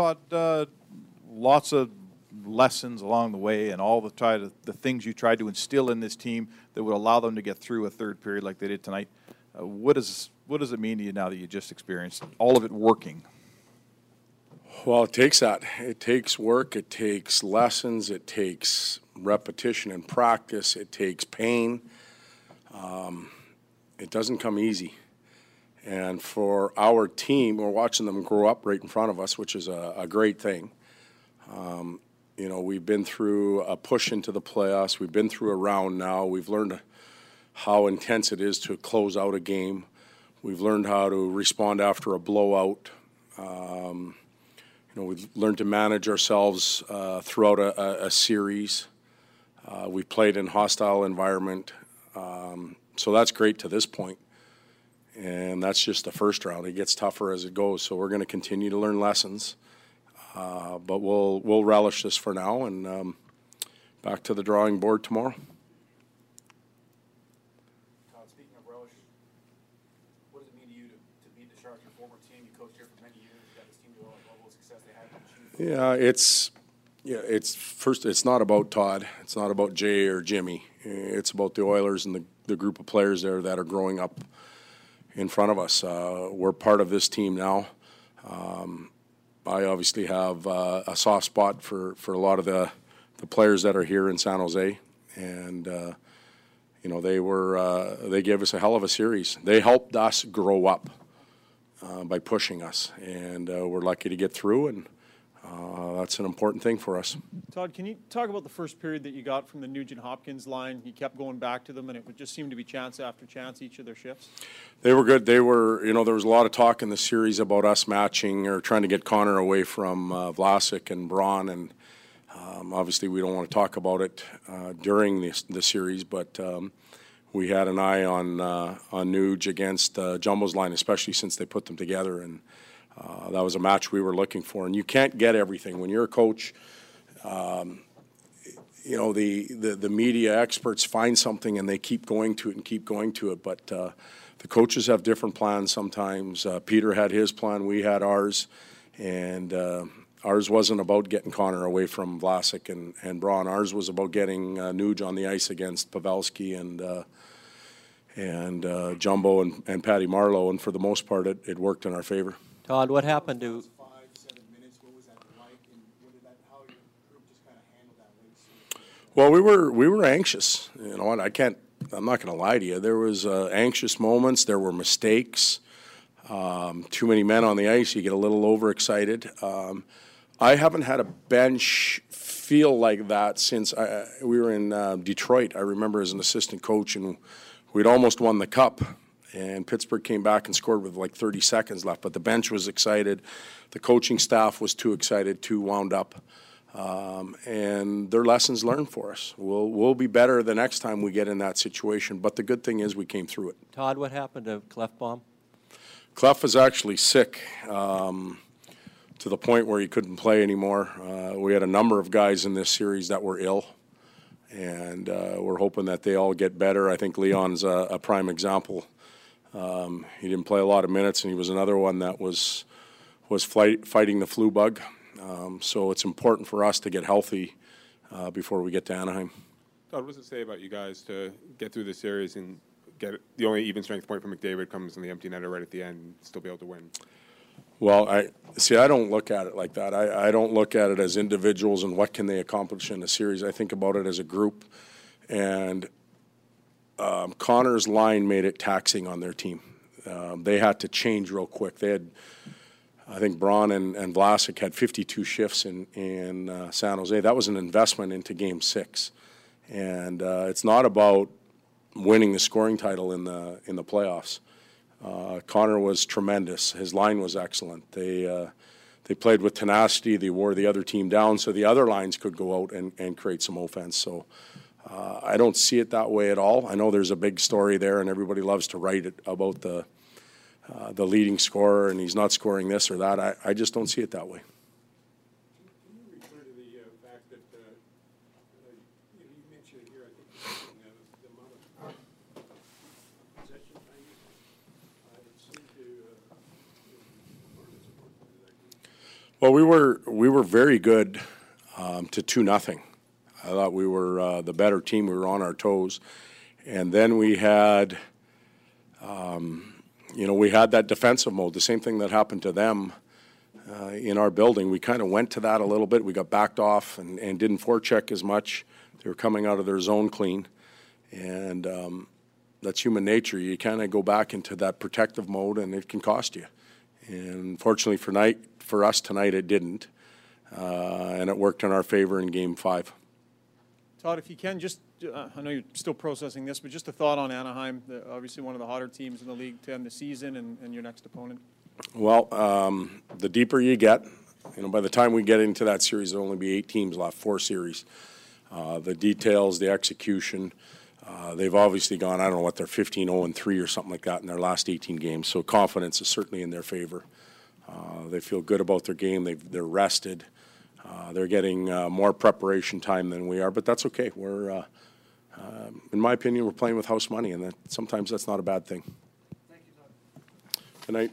Todd, uh, lots of lessons along the way, and all the try to, the things you tried to instill in this team that would allow them to get through a third period like they did tonight. Uh, what does what does it mean to you now that you just experienced all of it working? Well, it takes that. It takes work. It takes lessons. It takes repetition and practice. It takes pain. Um, it doesn't come easy. And for our team, we're watching them grow up right in front of us, which is a, a great thing. Um, you know, we've been through a push into the playoffs. We've been through a round now. We've learned how intense it is to close out a game. We've learned how to respond after a blowout. Um, you know, we've learned to manage ourselves uh, throughout a, a, series. Uh, we've played in hostile environment, um, so that's great to this point. And that's just the first round. It gets tougher as it goes. So we're going to continue to learn lessons, uh, but we'll we'll relish this for now and um, back to the drawing board tomorrow. Todd, speaking of relish, what does it mean to you to, to beat the Sharks, your former team? You coached here for many years, you got this team to all level of success they had. Yeah, it's yeah, it's first. It's not about Todd. It's not about Jay or Jimmy. It's about the Oilers and the, the group of players there that are growing up in front of us. Uh, we're part of this team now. Um, I obviously have uh, a soft spot for, for a lot of the the players that are here in San Jose, and uh, you know they were uh, they gave us a hell of a series. They helped us grow up uh, by pushing us, and uh, we're lucky to get through and uh, that's an important thing for us. Todd, can you talk about the first period that you got from the Nugent Hopkins line? You kept going back to them, and it would just seem to be chance after chance each of their shifts. They were good. They were, you know, there was a lot of talk in the series about us matching or trying to get Connor away from uh, Vlasic and Braun, and um, obviously we don't want to talk about it uh, during the, the series, but. Um, we had an eye on uh, on Nuge against uh, Jumbo's line, especially since they put them together, and uh, that was a match we were looking for, and you can't get everything when you're a coach. Um, you know the, the, the media experts find something and they keep going to it and keep going to it, but uh, the coaches have different plans sometimes. Uh, Peter had his plan, we had ours, and uh, ours wasn't about getting Connor away from Vlasic and, and Braun. Ours was about getting uh, Nuge on the ice against Pavelski and uh, and uh, Jumbo and, and Patty Marleau, and for the most part, it, it worked in our favor. Todd, what happened to? Well, we were we were anxious. You know what? I can't. I'm not going to lie to you. There was uh, anxious moments. There were mistakes. Um, too many men on the ice. You get a little overexcited. Um, I haven't had a bench feel like that since I, we were in uh, Detroit. I remember as an assistant coach, and we'd almost won the cup and Pittsburgh came back and scored with like 30 seconds left. But the bench was excited, the coaching staff was too excited, too wound up, um, and their lessons learned for us. We'll we'll be better the next time we get in that situation. But the good thing is we came through it. Todd, what happened to Klefbom? Clef was actually sick. Um, to the point where he couldn't play anymore. Uh, we had a number of guys in this series that were ill and uh, we're hoping that they all get better. I think Leon's a, a prime example um, he didn't play a lot of minutes, and he was another one that was was fight, fighting the flu bug. Um, so it's important for us to get healthy uh, before we get to Anaheim. Todd, what does it say about you guys to get through the series and get the only even strength point for McDavid comes in the empty netter right at the end and still be able to win? Well, I see. I don't look at it like that. I, I don't look at it as individuals and what can they accomplish in a series. I think about it as a group, and um, Connor's line made it taxing on their team. Um, they had to change real quick. They had, I think, Braun and, and Vlasic had 52 shifts in in uh, San Jose. That was an investment into Game Six, and uh, it's not about winning the scoring title in the in the playoffs. Uh, Connor was tremendous. His line was excellent. They uh, they played with tenacity. They wore the other team down, so the other lines could go out and, and create some offense. So uh, I don't see it that way at all. I know there's a big story there, and everybody loves to write it about the uh, the leading scorer, and he's not scoring this or that. I, I just don't see it that way. Well, we were, we were very good um, to two nothing. I thought we were uh, the better team. We were on our toes. And then we had, um, you know, we had that defensive mode, the same thing that happened to them uh, in our building. We kind of went to that a little bit. We got backed off and, and didn't forecheck as much. They were coming out of their zone clean. And um, that's human nature. You kind of go back into that protective mode and it can cost you. And fortunately for night, for us tonight, it didn't. Uh, and it worked in our favor in game five. Todd, if you can, just, uh, I know you're still processing this, but just a thought on Anaheim, the- obviously one of the hotter teams in the league to end the season and, and your next opponent. Well, um, the deeper you get, you know, by the time we get into that series, there'll only be eight teams left, four series. Uh, the details, the execution, uh, they've obviously gone, I don't know what, they're 15 0 and 3 or something like that in their last 18 games. So confidence is certainly in their favor. Uh, they feel good about their game. They've, they're rested. Uh, they're getting uh, more preparation time than we are, but that's okay. We're, uh, uh, in my opinion, we're playing with house money, and that, sometimes that's not a bad thing.